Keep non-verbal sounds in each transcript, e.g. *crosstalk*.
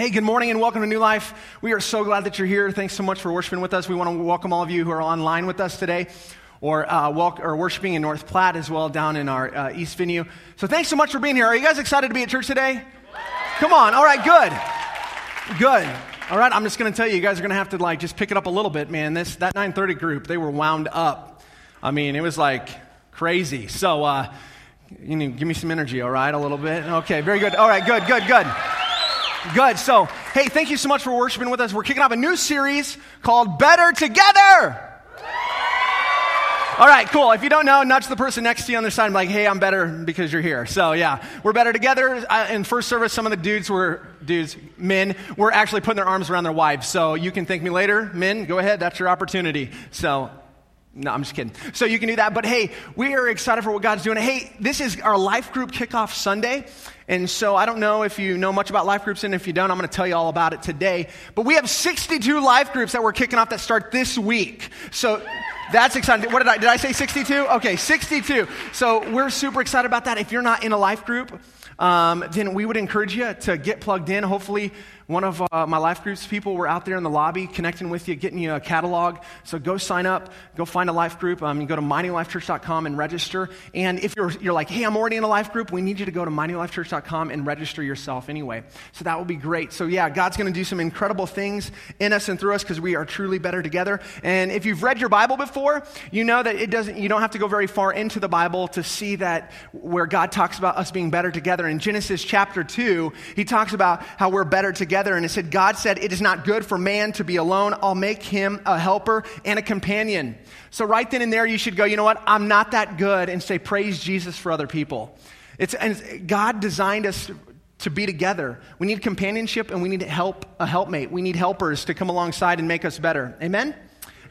Hey, good morning and welcome to New Life. We are so glad that you're here. Thanks so much for worshiping with us. We want to welcome all of you who are online with us today or, uh, welcome, or worshiping in North Platte as well down in our uh, East venue. So thanks so much for being here. Are you guys excited to be at church today? Come on. All right, good. Good. All right, I'm just going to tell you, you guys are going to have to like just pick it up a little bit, man. This that 9:30 group, they were wound up. I mean, it was like crazy. So, uh, you know, give me some energy, all right, a little bit. Okay, very good. All right, good, good, good. Good. So, hey, thank you so much for worshiping with us. We're kicking off a new series called Better Together. All right, cool. If you don't know, nudge the person next to you on the side and be like, hey, I'm better because you're here. So, yeah, we're better together. Uh, in first service, some of the dudes were, dudes, men, were actually putting their arms around their wives. So you can thank me later. Men, go ahead. That's your opportunity. So, no, I'm just kidding. So you can do that. But hey, we are excited for what God's doing. Hey, this is our life group kickoff Sunday. And so I don't know if you know much about life groups, and if you don't, I'm going to tell you all about it today. But we have 62 life groups that we're kicking off that start this week. So that's exciting. What did I, did I say 62? Okay, 62. So we're super excited about that. If you're not in a life group, um, then we would encourage you to get plugged in. Hopefully, one of uh, my life groups people were out there in the lobby connecting with you, getting you a catalog. So go sign up, go find a life group. Um, you go to minylifechurch.com and register. And if you're, you're like, hey, I'm already in a life group, we need you to go to minylifechurch.com and register yourself anyway. So that will be great. So yeah, God's going to do some incredible things in us and through us because we are truly better together. And if you've read your Bible before, you know that it doesn't, you don't have to go very far into the Bible to see that where God talks about us being better together. In Genesis chapter 2, he talks about how we're better together together. And it said, God said, It is not good for man to be alone. I'll make him a helper and a companion. So, right then and there, you should go, you know what? I'm not that good, and say, Praise Jesus for other people. It's, and God designed us to be together. We need companionship and we need help, a helpmate. We need helpers to come alongside and make us better. Amen?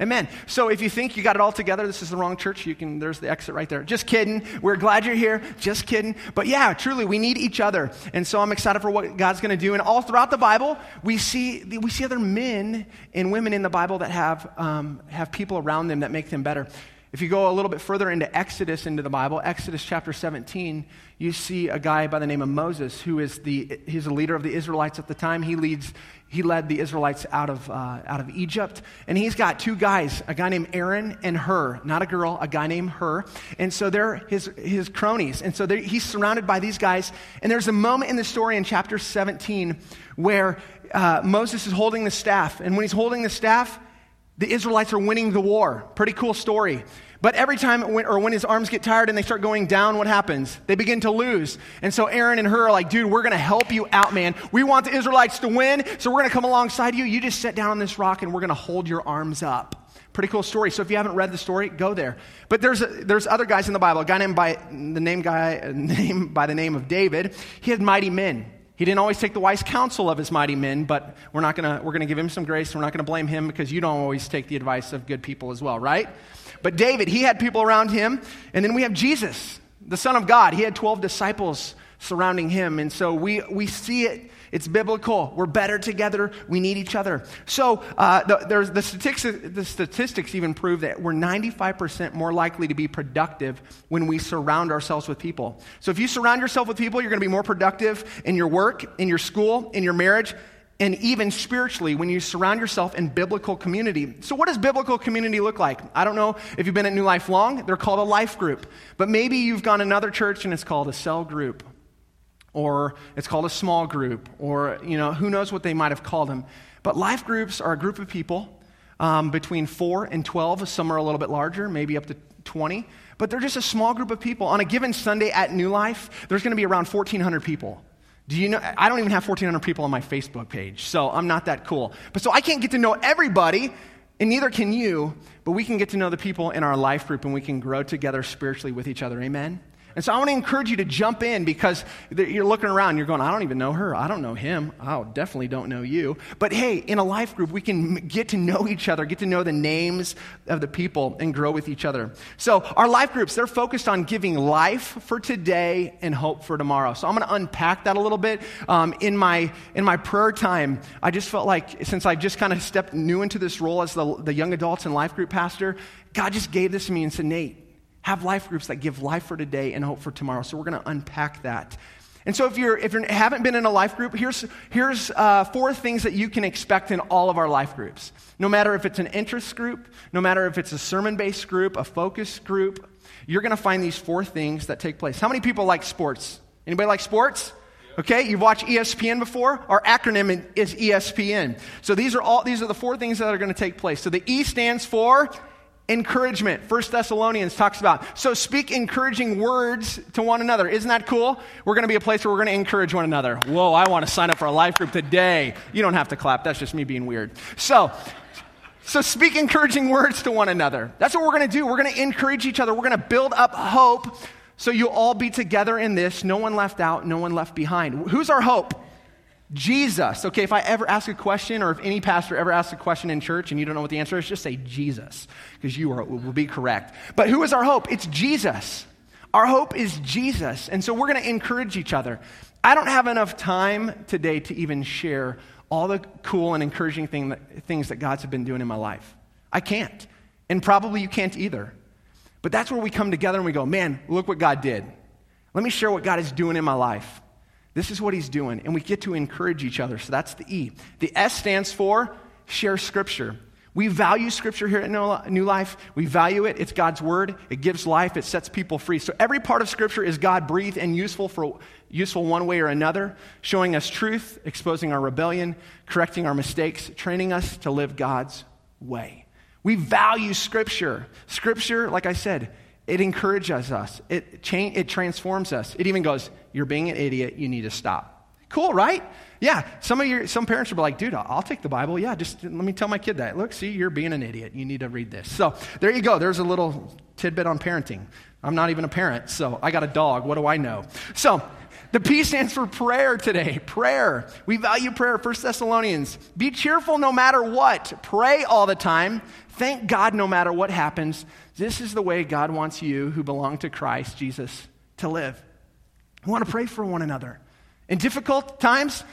Amen. So if you think you got it all together, this is the wrong church, you can, there's the exit right there. Just kidding. We're glad you're here. Just kidding. But yeah, truly, we need each other. And so I'm excited for what God's going to do. And all throughout the Bible, we see, we see other men and women in the Bible that have, um, have people around them that make them better. If you go a little bit further into Exodus into the Bible, Exodus chapter 17, you see a guy by the name of Moses, who is the he's a leader of the Israelites at the time. He leads he led the Israelites out of uh, out of Egypt, and he's got two guys, a guy named Aaron and Hur, not a girl, a guy named Hur, and so they're his his cronies, and so he's surrounded by these guys. And there's a moment in the story in chapter 17 where uh, Moses is holding the staff, and when he's holding the staff the Israelites are winning the war. Pretty cool story. But every time, when, or when his arms get tired and they start going down, what happens? They begin to lose. And so Aaron and Hur are like, dude, we're going to help you out, man. We want the Israelites to win, so we're going to come alongside you. You just sit down on this rock and we're going to hold your arms up. Pretty cool story. So if you haven't read the story, go there. But there's, a, there's other guys in the Bible. A guy named by the name guy, *laughs* name by the name of David. He had mighty men. He didn't always take the wise counsel of his mighty men, but we're not gonna, we're gonna give him some grace. We're not gonna blame him because you don't always take the advice of good people as well, right? But David, he had people around him. And then we have Jesus, the Son of God. He had 12 disciples surrounding him. And so we, we see it it's biblical. We're better together. We need each other. So uh, the, there's the statistics, the statistics even prove that we're 95% more likely to be productive when we surround ourselves with people. So if you surround yourself with people, you're going to be more productive in your work, in your school, in your marriage, and even spiritually when you surround yourself in biblical community. So, what does biblical community look like? I don't know if you've been at New Life long, they're called a life group. But maybe you've gone another church and it's called a cell group or it's called a small group, or, you know, who knows what they might have called them. But life groups are a group of people um, between 4 and 12. Some are a little bit larger, maybe up to 20. But they're just a small group of people. On a given Sunday at New Life, there's going to be around 1,400 people. Do you know? I don't even have 1,400 people on my Facebook page, so I'm not that cool. But so I can't get to know everybody, and neither can you, but we can get to know the people in our life group and we can grow together spiritually with each other. Amen? And so I want to encourage you to jump in because you're looking around, you're going, I don't even know her. I don't know him. I definitely don't know you. But hey, in a life group, we can get to know each other, get to know the names of the people, and grow with each other. So our life groups, they're focused on giving life for today and hope for tomorrow. So I'm going to unpack that a little bit. Um, in, my, in my prayer time, I just felt like since I just kind of stepped new into this role as the, the young adults and life group pastor, God just gave this to me and said, Nate, have life groups that give life for today and hope for tomorrow. So we're going to unpack that. And so if, you're, if you haven't been in a life group, here's, here's uh, four things that you can expect in all of our life groups. No matter if it's an interest group, no matter if it's a sermon based group, a focus group, you're going to find these four things that take place. How many people like sports? Anybody like sports? Okay, you've watched ESPN before? Our acronym is ESPN. So these are all these are the four things that are going to take place. So the E stands for encouragement. First Thessalonians talks about. So speak encouraging words to one another. Isn't that cool? We're going to be a place where we're going to encourage one another. Whoa, I want to sign up for a life group today. You don't have to clap. That's just me being weird. So, so speak encouraging words to one another. That's what we're going to do. We're going to encourage each other. We're going to build up hope so you'll all be together in this. No one left out, no one left behind. Who's our hope? Jesus. Okay, if I ever ask a question, or if any pastor ever asks a question in church and you don't know what the answer is, just say Jesus, because you are, will be correct. But who is our hope? It's Jesus. Our hope is Jesus. And so we're going to encourage each other. I don't have enough time today to even share all the cool and encouraging thing that, things that God's been doing in my life. I can't. And probably you can't either. But that's where we come together and we go, man, look what God did. Let me share what God is doing in my life. This is what he's doing. And we get to encourage each other. So that's the E. The S stands for share scripture. We value scripture here at New Life. We value it. It's God's word. It gives life. It sets people free. So every part of scripture is God breathed and useful for useful one way or another, showing us truth, exposing our rebellion, correcting our mistakes, training us to live God's way. We value scripture. Scripture, like I said, it encourages us, it, cha- it transforms us. It even goes, You're being an idiot, you need to stop. Cool, right? Yeah, some of your some parents are like, dude, I'll take the Bible. Yeah, just let me tell my kid that. Look, see, you're being an idiot. You need to read this. So there you go. There's a little tidbit on parenting. I'm not even a parent, so I got a dog. What do I know? So the P stands for prayer today. Prayer. We value prayer. First Thessalonians. Be cheerful no matter what. Pray all the time. Thank God no matter what happens. This is the way God wants you, who belong to Christ Jesus, to live. We want to pray for one another in difficult times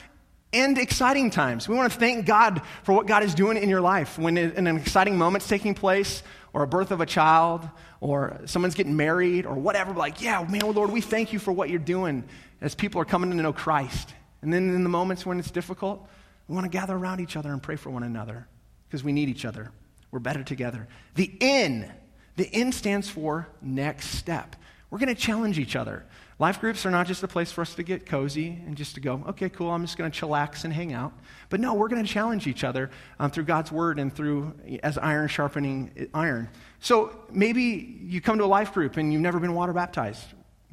and exciting times. We want to thank God for what God is doing in your life. When an exciting moment's taking place, or a birth of a child, or someone's getting married, or whatever, like, yeah, man, oh Lord, we thank you for what you're doing as people are coming to know Christ. And then in the moments when it's difficult, we want to gather around each other and pray for one another because we need each other. We're better together. The N the N stands for next step. We're going to challenge each other. Life groups are not just a place for us to get cozy and just to go, okay, cool, I'm just going to chillax and hang out. But no, we're going to challenge each other um, through God's word and through as iron sharpening iron. So maybe you come to a life group and you've never been water baptized.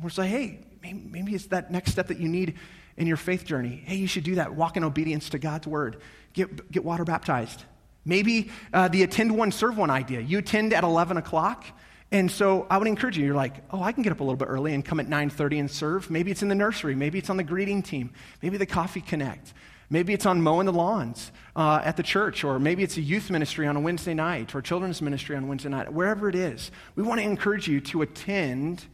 We're say, hey, maybe it's that next step that you need in your faith journey. Hey, you should do that. Walk in obedience to God's word. Get, get water baptized. Maybe uh, the attend one, serve one idea. You attend at 11 o'clock. And so I would encourage you, you're like, oh, I can get up a little bit early and come at 9.30 and serve. Maybe it's in the nursery. Maybe it's on the greeting team. Maybe the coffee connect. Maybe it's on mowing the lawns uh, at the church, or maybe it's a youth ministry on a Wednesday night, or children's ministry on Wednesday night. Wherever it is, we want to encourage you to attend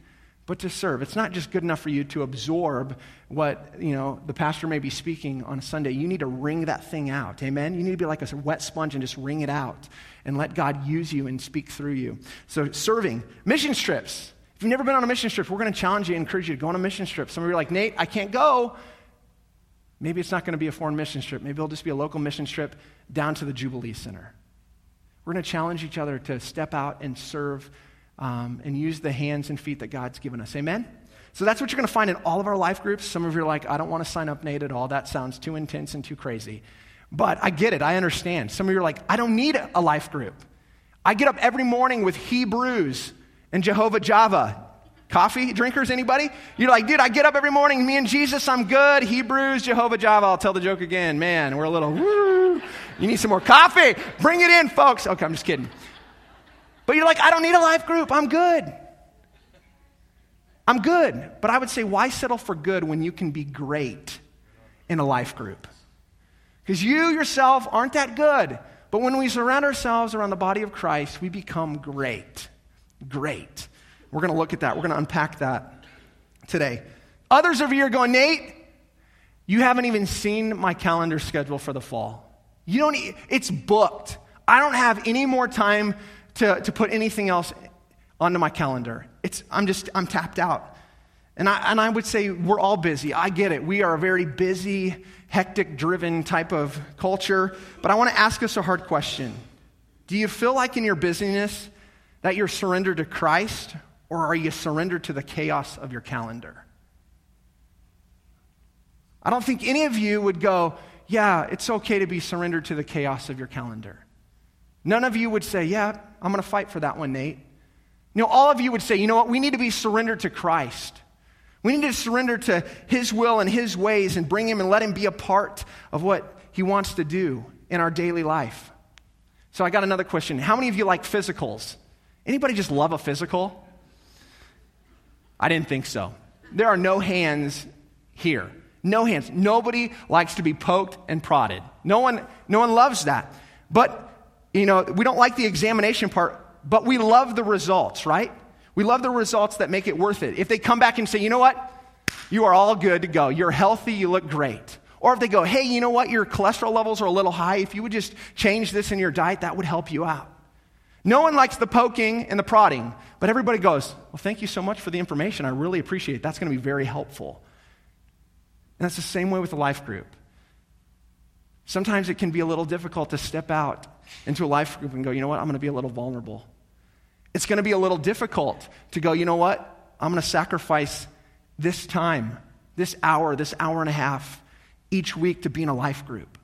but to serve. It's not just good enough for you to absorb what, you know, the pastor may be speaking on a Sunday. You need to wring that thing out. Amen? You need to be like a wet sponge and just wring it out and let God use you and speak through you. So serving. Mission trips. If you've never been on a mission trip, we're going to challenge you and encourage you to go on a mission trip. Some of you are like, Nate, I can't go. Maybe it's not going to be a foreign mission trip. Maybe it'll just be a local mission trip down to the Jubilee Center. We're going to challenge each other to step out and serve um, and use the hands and feet that God's given us. Amen? So that's what you're going to find in all of our life groups. Some of you are like, I don't want to sign up, Nate, at all. That sounds too intense and too crazy. But I get it. I understand. Some of you are like, I don't need a life group. I get up every morning with Hebrews and Jehovah Java. Coffee drinkers, anybody? You're like, dude, I get up every morning, me and Jesus, I'm good. Hebrews, Jehovah Java. I'll tell the joke again. Man, we're a little, woo. You need some more coffee. Bring it in, folks. Okay, I'm just kidding. But you're like, I don't need a life group. I'm good. I'm good. But I would say, why settle for good when you can be great in a life group? Because you yourself aren't that good. But when we surround ourselves around the body of Christ, we become great. Great. We're going to look at that. We're going to unpack that today. Others of you are going, Nate, you haven't even seen my calendar schedule for the fall. You don't, it's booked. I don't have any more time to, to put anything else onto my calendar. It's, I'm just, I'm tapped out. And I, and I would say we're all busy. I get it. We are a very busy, hectic driven type of culture. But I want to ask us a hard question Do you feel like in your busyness that you're surrendered to Christ, or are you surrendered to the chaos of your calendar? I don't think any of you would go, Yeah, it's okay to be surrendered to the chaos of your calendar. None of you would say, Yeah, I'm going to fight for that one, Nate. You know, all of you would say, You know what? We need to be surrendered to Christ. We need to surrender to His will and His ways and bring Him and let Him be a part of what He wants to do in our daily life. So I got another question. How many of you like physicals? Anybody just love a physical? I didn't think so. There are no hands here. No hands. Nobody likes to be poked and prodded. No one, no one loves that. But, you know, we don't like the examination part, but we love the results, right? We love the results that make it worth it. If they come back and say, you know what? You are all good to go. You're healthy. You look great. Or if they go, hey, you know what? Your cholesterol levels are a little high. If you would just change this in your diet, that would help you out. No one likes the poking and the prodding, but everybody goes, well, thank you so much for the information. I really appreciate it. That's going to be very helpful. And that's the same way with the life group. Sometimes it can be a little difficult to step out into a life group and go, you know what? I'm going to be a little vulnerable. It's going to be a little difficult to go, you know what? I'm going to sacrifice this time, this hour, this hour and a half each week to be in a life group.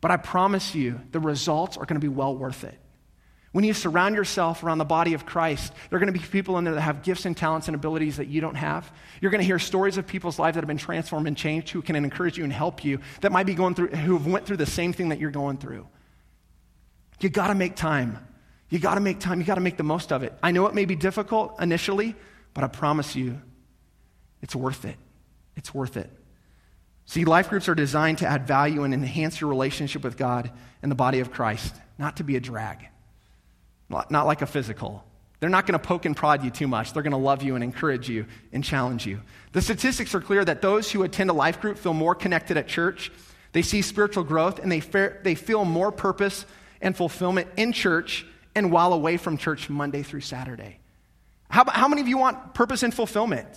But I promise you, the results are going to be well worth it. When you surround yourself around the body of Christ, there are going to be people in there that have gifts and talents and abilities that you don't have. You're going to hear stories of people's lives that have been transformed and changed who can encourage you and help you that might be going through, who have went through the same thing that you're going through. You got to make time you got to make time. You got to make the most of it. I know it may be difficult initially, but I promise you, it's worth it. It's worth it. See, life groups are designed to add value and enhance your relationship with God and the body of Christ, not to be a drag, not like a physical. They're not going to poke and prod you too much. They're going to love you and encourage you and challenge you. The statistics are clear that those who attend a life group feel more connected at church, they see spiritual growth, and they, they feel more purpose and fulfillment in church and while away from church Monday through Saturday. How, how many of you want purpose and fulfillment?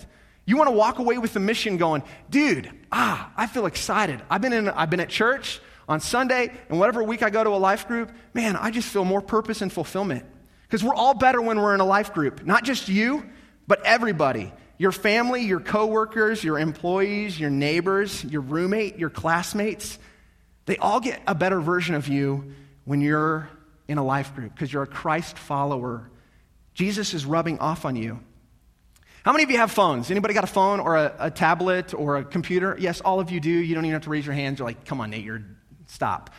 You want to walk away with the mission going, dude, ah, I feel excited. I've been, in, I've been at church on Sunday, and whatever week I go to a life group, man, I just feel more purpose and fulfillment. Because we're all better when we're in a life group. Not just you, but everybody. Your family, your coworkers, your employees, your neighbors, your roommate, your classmates. They all get a better version of you when you're in a life group because you're a Christ follower. Jesus is rubbing off on you. How many of you have phones? Anybody got a phone or a, a, tablet or a computer? Yes, all of you do. You don't even have to raise your hands. You're like, come on, Nate, you're stop.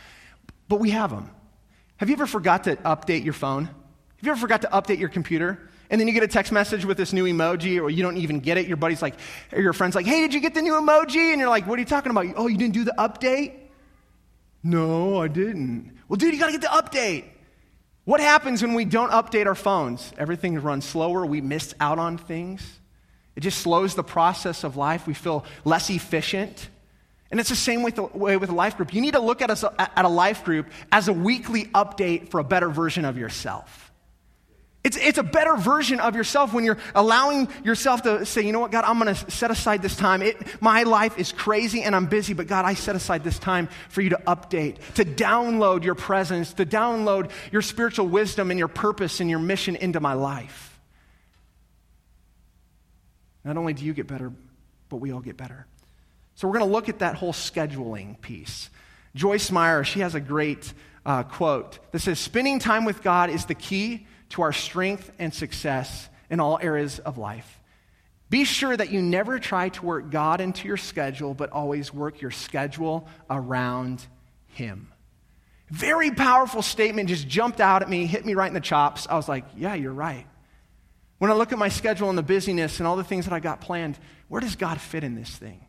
But we have them. Have you ever forgot to update your phone? Have you ever forgot to update your computer? And then you get a text message with this new emoji, or you don't even get it. Your buddy's like, or your friend's like, hey, did you get the new emoji? And you're like, what are you talking about? Oh, you didn't do the update? No, I didn't. Well, dude, you got to get the update. What happens when we don't update our phones? Everything runs slower. We miss out on things. It just slows the process of life. We feel less efficient. And it's the same way with a life group. You need to look at a, at a life group as a weekly update for a better version of yourself. It's, it's a better version of yourself when you're allowing yourself to say, you know what, God, I'm going to set aside this time. It, my life is crazy and I'm busy, but God, I set aside this time for you to update, to download your presence, to download your spiritual wisdom and your purpose and your mission into my life. Not only do you get better, but we all get better. So we're going to look at that whole scheduling piece. Joyce Meyer, she has a great uh, quote that says, Spending time with God is the key to our strength and success in all areas of life. Be sure that you never try to work God into your schedule, but always work your schedule around Him. Very powerful statement just jumped out at me, hit me right in the chops. I was like, yeah, you're right. When I look at my schedule and the busyness and all the things that I got planned, where does God fit in this thing?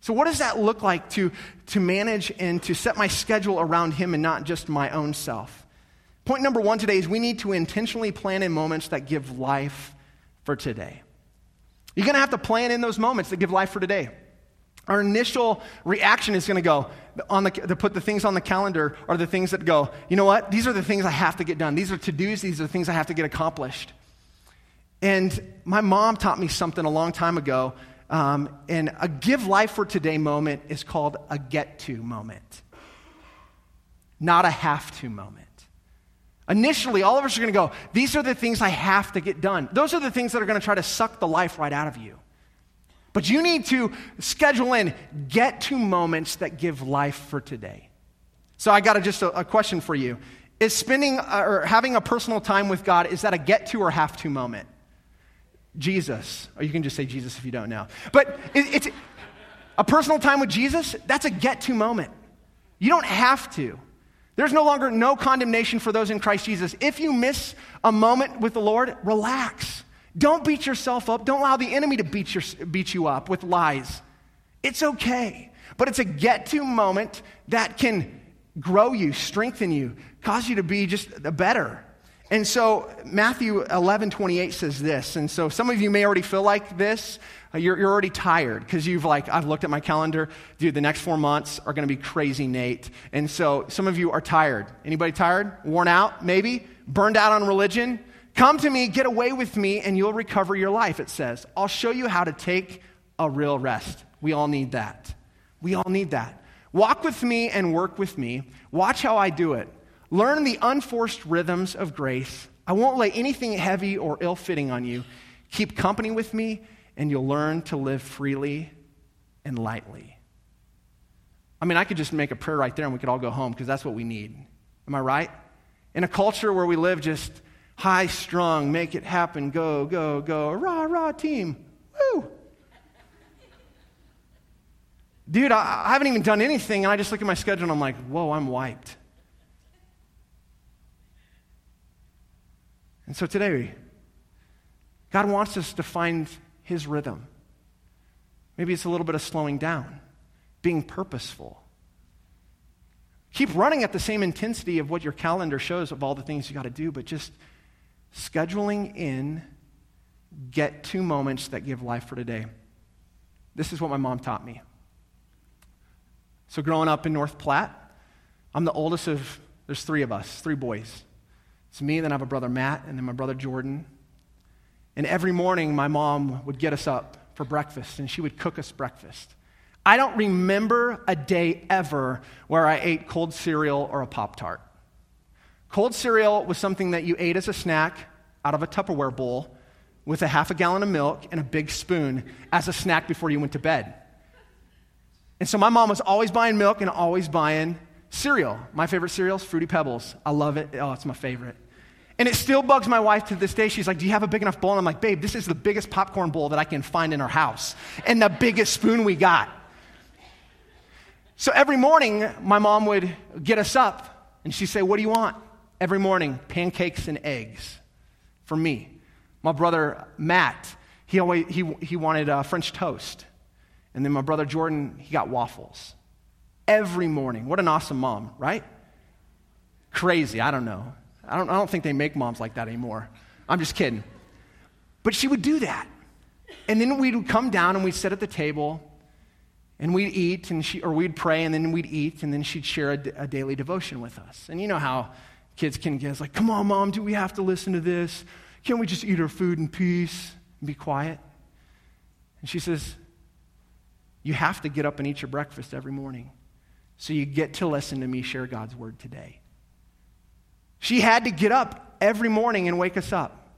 So, what does that look like to, to manage and to set my schedule around Him and not just my own self? Point number one today is we need to intentionally plan in moments that give life for today. You're going to have to plan in those moments that give life for today. Our initial reaction is going to go on the, to put the things on the calendar are the things that go, you know what? These are the things I have to get done. These are to dos, these are the things I have to get accomplished. And my mom taught me something a long time ago. Um, and a give life for today moment is called a get to moment, not a have to moment. Initially, all of us are going to go, These are the things I have to get done. Those are the things that are going to try to suck the life right out of you. But you need to schedule in get to moments that give life for today. So I got a, just a, a, question for you. Is spending uh, or having a personal time with God, is that a get to or have to moment? Jesus. Or you can just say Jesus if you don't know. But it, it's a personal time with Jesus, that's a get to moment. You don't have to. There's no longer no condemnation for those in Christ Jesus. If you miss a moment with the Lord, relax. Don't beat yourself up. Don't allow the enemy to beat, your, beat you up with lies. It's okay. But it's a get to moment that can grow you, strengthen you, cause you to be just a better. And so Matthew 11, 28 says this. And so some of you may already feel like this. Uh, you're, you're already tired because you've like, I've looked at my calendar. Dude, the next four months are going to be crazy, Nate. And so some of you are tired. Anybody tired? Worn out, maybe? Burned out on religion? Come to me, get away with me, and you'll recover your life, it says. I'll show you how to take a real rest. We all need that. We all need that. Walk with me and work with me. Watch how I do it. Learn the unforced rhythms of grace. I won't lay anything heavy or ill fitting on you. Keep company with me, and you'll learn to live freely and lightly. I mean, I could just make a prayer right there and we could all go home because that's what we need. Am I right? In a culture where we live just high strung, make it happen, go, go, go, rah, rah, team. Woo! Dude, I, I haven't even done anything, and I just look at my schedule and I'm like, whoa, I'm wiped. And so today, God wants us to find His rhythm. Maybe it's a little bit of slowing down, being purposeful. Keep running at the same intensity of what your calendar shows of all the things you got to do, but just scheduling in get to moments that give life for today. This is what my mom taught me. So, growing up in North Platte, I'm the oldest of, there's three of us, three boys. It's me, then I have a brother Matt, and then my brother Jordan. And every morning, my mom would get us up for breakfast, and she would cook us breakfast. I don't remember a day ever where I ate cold cereal or a Pop Tart. Cold cereal was something that you ate as a snack out of a Tupperware bowl with a half a gallon of milk and a big spoon as a snack before you went to bed. And so my mom was always buying milk and always buying cereal. My favorite cereal is Fruity Pebbles. I love it. Oh, it's my favorite. And it still bugs my wife to this day. She's like, Do you have a big enough bowl? And I'm like, Babe, this is the biggest popcorn bowl that I can find in our house and the biggest spoon we got. So every morning, my mom would get us up and she'd say, What do you want? every morning pancakes and eggs for me. My brother Matt, he, always, he, he wanted uh, French toast. And then my brother Jordan, he got waffles. Every morning. What an awesome mom, right? Crazy, I don't know. I don't, I don't think they make moms like that anymore. I'm just kidding. But she would do that. And then we'd come down and we'd sit at the table and we'd eat and she, or we'd pray and then we'd eat and then she'd share a, a daily devotion with us. And you know how kids can get, like, come on, mom, do we have to listen to this? Can't we just eat our food in peace and be quiet? And she says, You have to get up and eat your breakfast every morning. So you get to listen to me share God's word today. She had to get up every morning and wake us up.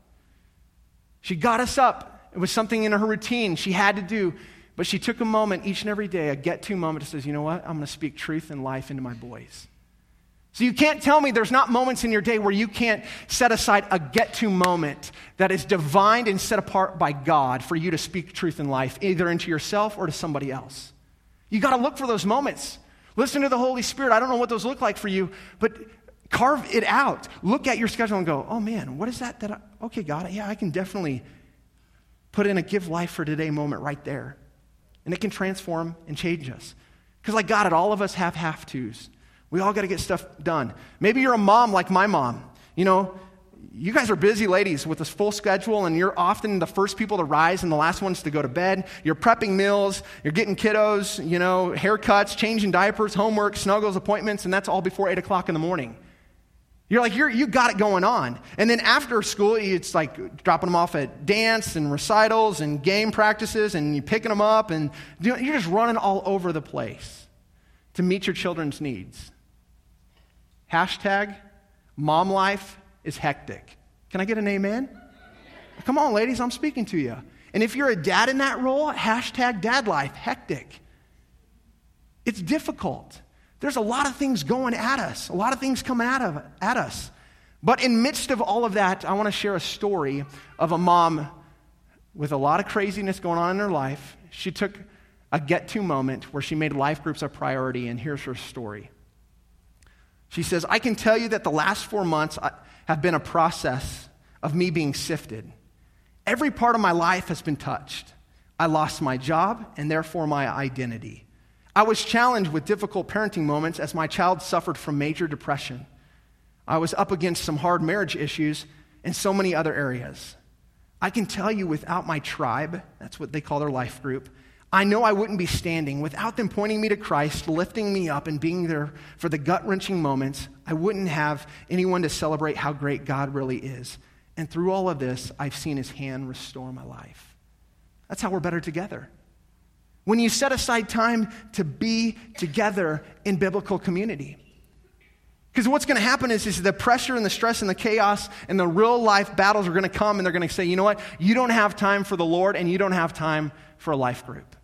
She got us up. It was something in her routine she had to do. But she took a moment each and every day, a get to moment, to says, you know what? I'm going to speak truth and life into my boys. So you can't tell me there's not moments in your day where you can't set aside a get to moment that is divined and set apart by God for you to speak truth in life, either into yourself or to somebody else. You got to look for those moments. Listen to the Holy Spirit. I don't know what those look like for you, but carve it out. Look at your schedule and go, oh man, what is that? That I, okay, God, yeah, I can definitely put in a give life for today moment right there. And it can transform and change us. Because, like God, all of us have have tos. We all got to get stuff done. Maybe you're a mom like my mom. You know, you guys are busy ladies with this full schedule, and you're often the first people to rise and the last ones to go to bed. You're prepping meals, you're getting kiddos, you know, haircuts, changing diapers, homework, snuggles, appointments, and that's all before 8 o'clock in the morning. You're like, you're, you got it going on. And then after school, it's like dropping them off at dance and recitals and game practices and you're picking them up and you're just running all over the place to meet your children's needs. Hashtag mom life is hectic. Can I get an amen? Come on, ladies, I'm speaking to you. And if you're a dad in that role, hashtag dad life, hectic. It's difficult. There's a lot of things going at us, a lot of things coming out of, at us. But in midst of all of that, I want to share a story of a mom with a lot of craziness going on in her life. She took a get to moment where she made life groups a priority, and here's her story. She says, I can tell you that the last four months have been a process of me being sifted. Every part of my life has been touched. I lost my job and therefore my identity. I was challenged with difficult parenting moments as my child suffered from major depression. I was up against some hard marriage issues and so many other areas. I can tell you without my tribe, that's what they call their life group, I know I wouldn't be standing. Without them pointing me to Christ, lifting me up, and being there for the gut wrenching moments, I wouldn't have anyone to celebrate how great God really is. And through all of this, I've seen his hand restore my life. That's how we're better together. When you set aside time to be together in biblical community. Because what's going to happen is, is the pressure and the stress and the chaos and the real life battles are going to come and they're going to say, you know what? You don't have time for the Lord and you don't have time for a life group.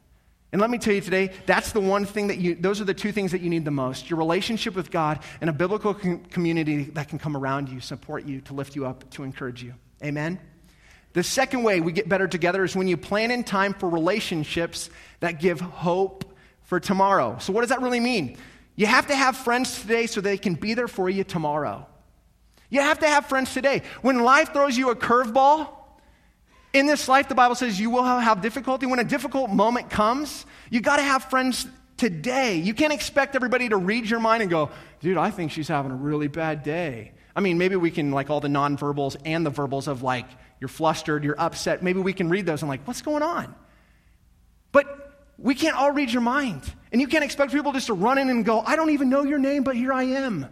And let me tell you today, that's the one thing that you, those are the two things that you need the most your relationship with God and a biblical com- community that can come around you, support you, to lift you up, to encourage you. Amen? The second way we get better together is when you plan in time for relationships that give hope for tomorrow. So, what does that really mean? You have to have friends today so they can be there for you tomorrow. You have to have friends today. When life throws you a curveball, in this life, the Bible says you will have difficulty. When a difficult moment comes, you got to have friends today. You can't expect everybody to read your mind and go, dude, I think she's having a really bad day. I mean, maybe we can, like all the nonverbals and the verbals of like, you're flustered, you're upset. Maybe we can read those and like, what's going on? But we can't all read your mind. And you can't expect people just to run in and go, I don't even know your name, but here I am.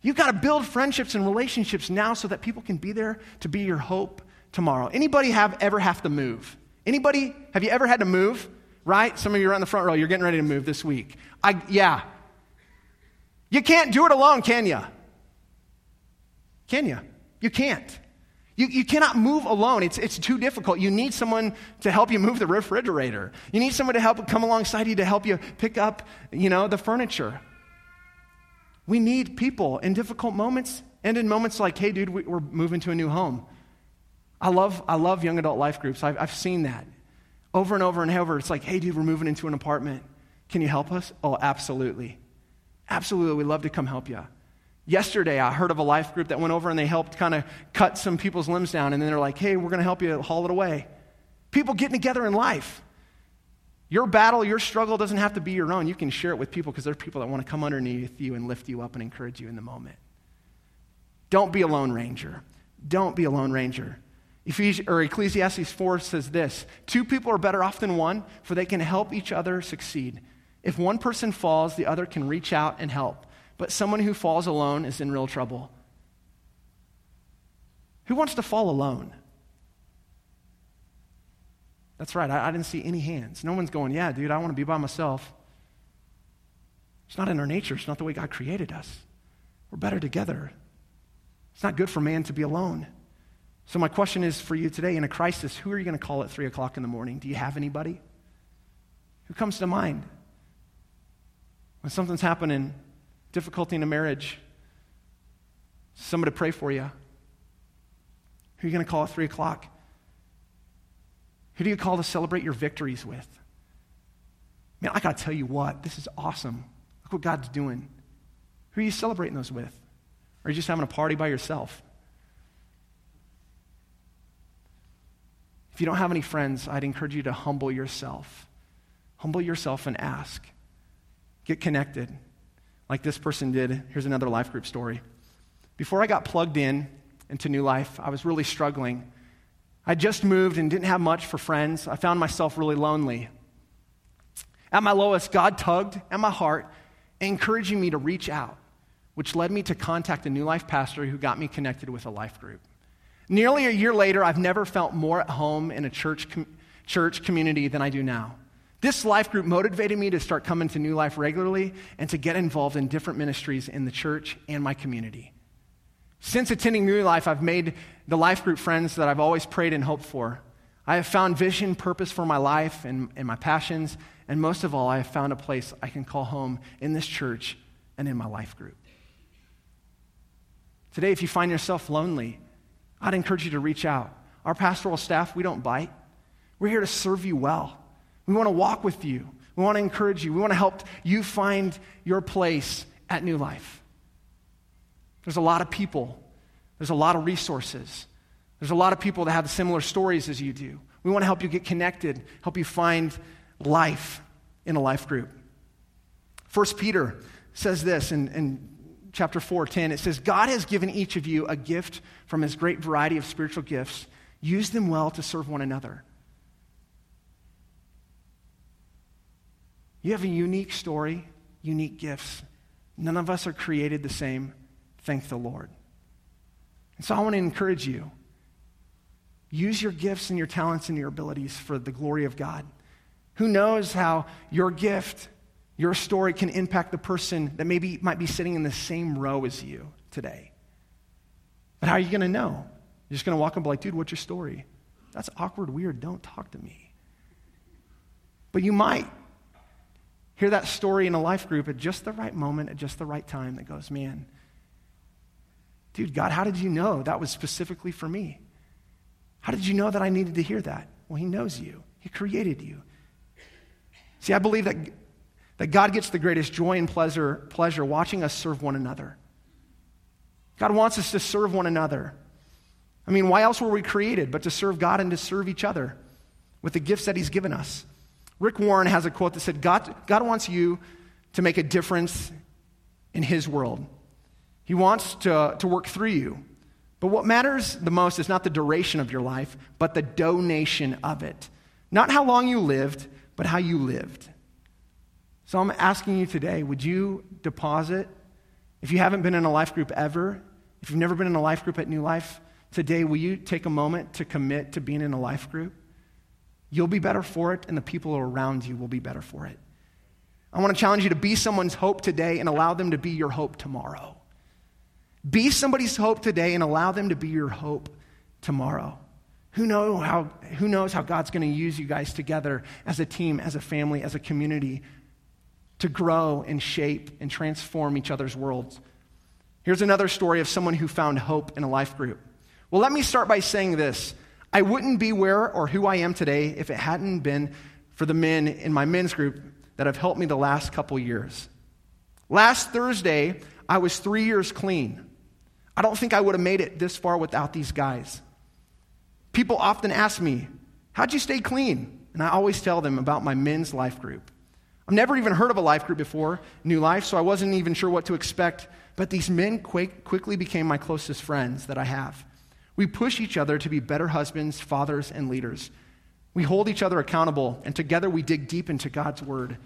You've got to build friendships and relationships now so that people can be there to be your hope tomorrow. Anybody have ever have to move? Anybody have you ever had to move? Right? Some of you are on the front row. You're getting ready to move this week. I yeah. You can't do it alone, can you? Can you? You can't. You, you cannot move alone. It's, it's too difficult. You need someone to help you move the refrigerator. You need someone to help come alongside you to help you pick up, you know, the furniture. We need people in difficult moments and in moments like, hey, dude, we're moving to a new home. I love, I love young adult life groups. I've, I've seen that over and over and over. It's like, hey, dude, we're moving into an apartment. Can you help us? Oh, absolutely. Absolutely. We'd love to come help you. Yesterday, I heard of a life group that went over and they helped kind of cut some people's limbs down, and then they're like, hey, we're going to help you haul it away. People getting together in life. Your battle, your struggle doesn't have to be your own. You can share it with people because there are people that want to come underneath you and lift you up and encourage you in the moment. Don't be a lone ranger. Don't be a lone ranger. Ephesians, or Ecclesiastes 4 says this Two people are better off than one, for they can help each other succeed. If one person falls, the other can reach out and help but someone who falls alone is in real trouble. Who wants to fall alone? That's right, I, I, didn't see any hands. No one's going, Yeah, dude, I want to be by myself. It's not in our nature, it's not the way God created us. We're better together. It's not good for man to be alone. So, my question is for you today in a crisis who are you going to call at 3 o'clock in the morning? Do you have anybody? Who comes to mind? When something's happening difficulty in a marriage, somebody to pray for you. Who are you going to call at 3 o'clock? Who do you call to celebrate your victories with? Man, I got to tell you what, this is awesome. Look what God's doing. Who are you celebrating those with? Or are you just having a party by yourself? If you don't have any friends, I'd encourage you to humble yourself. Humble yourself and ask. Get connected like this person did. Here's another life group story. Before I got plugged in into New Life, I was really struggling. I just moved and didn't have much for friends. I found myself really lonely. At my lowest, God tugged at my heart, encouraging me to reach out. which led me to contact a New Life pastor who got me connected with a life group. Nearly a year later, I've never felt more at home in a church, com- church community than I do now. This life group motivated me to start coming to New Life regularly and to get involved in different ministries in the church and my community. Since attending New Life, I've made the life group friends that I've always prayed and hoped for. I have found vision, purpose for my life and, and my passions, and most of all, I have found a place I can call home in this church and in my life group. Today, if you find yourself lonely, I'd encourage you to reach out. Our pastoral staff, we don't bite. We're here to serve you well. We want to walk with you. We want to encourage you. We want to help you find your place at New Life. There's a lot of people, there's a lot of resources, there's a lot of people that have similar stories as you do. We want to help you get connected, help you find life in a life group. First Peter says this in, in chapter 4, 10, it says, God has given each of you a gift from his great variety of spiritual gifts. Use them well to serve one another. You have a unique story, unique gifts. None of us are created the same. Thank the Lord. And so I want to encourage you use your gifts and your talents and your abilities for the glory of God. Who knows how your gift your story can impact the person that maybe might be sitting in the same row as you today. But how are you going to know? You're just going to walk up and be like, dude, what's your story? That's awkward, weird. Don't talk to me. But you might hear that story in a life group at just the right moment, at just the right time, that goes, man, dude, God, how did you know that was specifically for me? How did you know that I needed to hear that? Well, He knows you, He created you. See, I believe that that God gets the greatest joy and pleasure, pleasure watching us serve one another. God wants us to serve one another. I mean, why else were we created but to serve God and to serve each other with the gifts that He's given us? Rick Warren has a quote that said, God, God wants you to make a difference in His world. He wants to, to work through you. But what matters the most is not the duration of your life, but the donation of it. Not how long you lived, but how you lived. So I'm asking you today would you deposit, if you haven't been in a life group ever, if you've never been in a life group at New Life, today will you take a moment to commit to being in a life group? You'll be better for it, and the people around you will be better for it. I want to challenge you to be someone's hope today and allow them to be your hope tomorrow. Be somebody's hope today and allow them to be your hope tomorrow. Who, know how, who knows how God's going to use you guys together as a team, as a family, as a community to grow and shape and transform each other's worlds. Here's another story of someone who found hope in a life group. Well, let me start by saying this I wouldn't be where or who I am today if it hadn't been for the men in my men's group that have helped me the last couple years. Last Thursday, I was three years clean. I don't think I would have made it this far without these guys. People often ask me, How'd you stay clean? And I always tell them about my men's life group. I've never even heard of a life group before, New Life, so I wasn't even sure what to expect. But these men quick, quickly became my closest friends that I have. We push each other to be better husbands, fathers, and leaders. We hold each other accountable, and together we dig deep into God's word.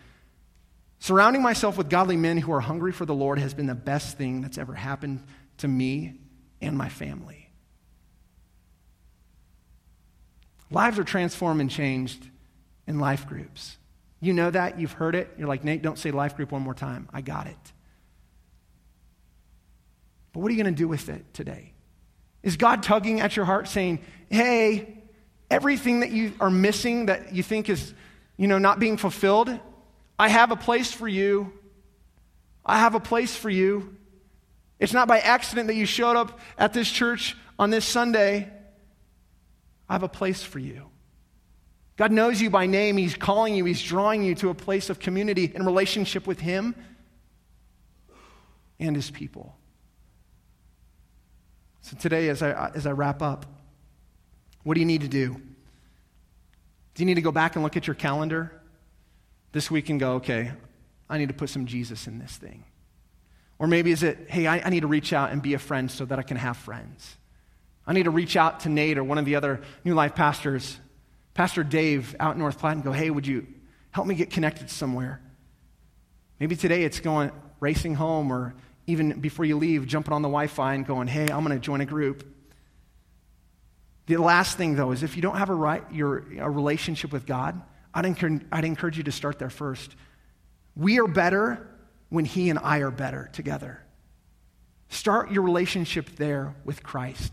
Surrounding myself with godly men who are hungry for the Lord has been the best thing that's ever happened to me and my family. Lives are transformed and changed in life groups. You know that. You've heard it. You're like, Nate, don't say life group one more time. I got it. But what are you going to do with it today? Is God tugging at your heart saying, hey, everything that you are missing that you think is, you know, not being fulfilled, I have a place for you. I have a place for you. It's not by accident that you showed up at this church on this Sunday. I have a place for you. God knows you by name. He's calling you, He's drawing you to a place of community and relationship with Him and His people. So, today, as I, as I wrap up, what do you need to do? Do you need to go back and look at your calendar this week and go, okay, I need to put some Jesus in this thing? Or maybe is it, hey, I, I need to reach out and be a friend so that I can have friends? I need to reach out to Nate or one of the other New Life pastors Pastor Dave out in North Platte and go, hey, would you help me get connected somewhere? Maybe today it's going racing home or even before you leave, jumping on the Wi Fi and going, hey, I'm going to join a group. The last thing, though, is if you don't have a, right, your, a relationship with God, I'd encourage, I'd encourage you to start there first. We are better when He and I are better together. Start your relationship there with Christ.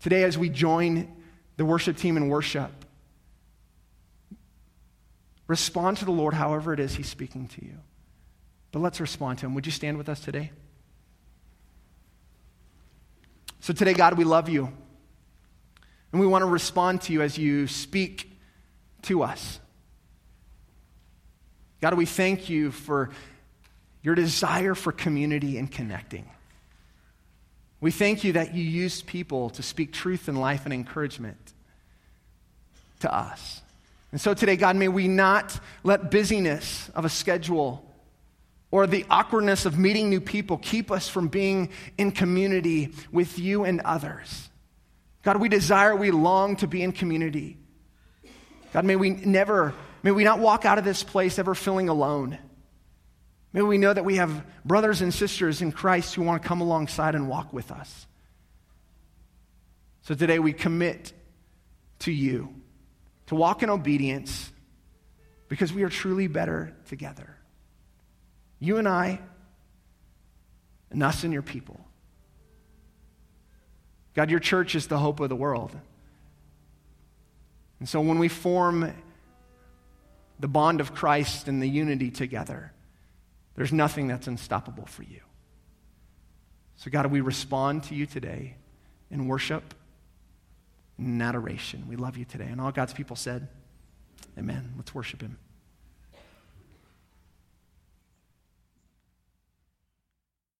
Today, as we join the worship team in worship, respond to the Lord however it is He's speaking to you. But let's respond to Him. Would you stand with us today? So, today, God, we love you. And we want to respond to you as you speak to us. God, we thank you for your desire for community and connecting. We thank you that you used people to speak truth and life and encouragement to us. And so today, God, may we not let busyness of a schedule or the awkwardness of meeting new people keep us from being in community with you and others. God, we desire, we long to be in community. God, may we never, may we not walk out of this place ever feeling alone. May we know that we have brothers and sisters in Christ who want to come alongside and walk with us. So today we commit to you to walk in obedience because we are truly better together. You and I, and us and your people. God, your church is the hope of the world. And so when we form the bond of Christ and the unity together, there's nothing that's unstoppable for you. So, God, we respond to you today in worship and adoration. We love you today. And all God's people said, Amen. Let's worship him.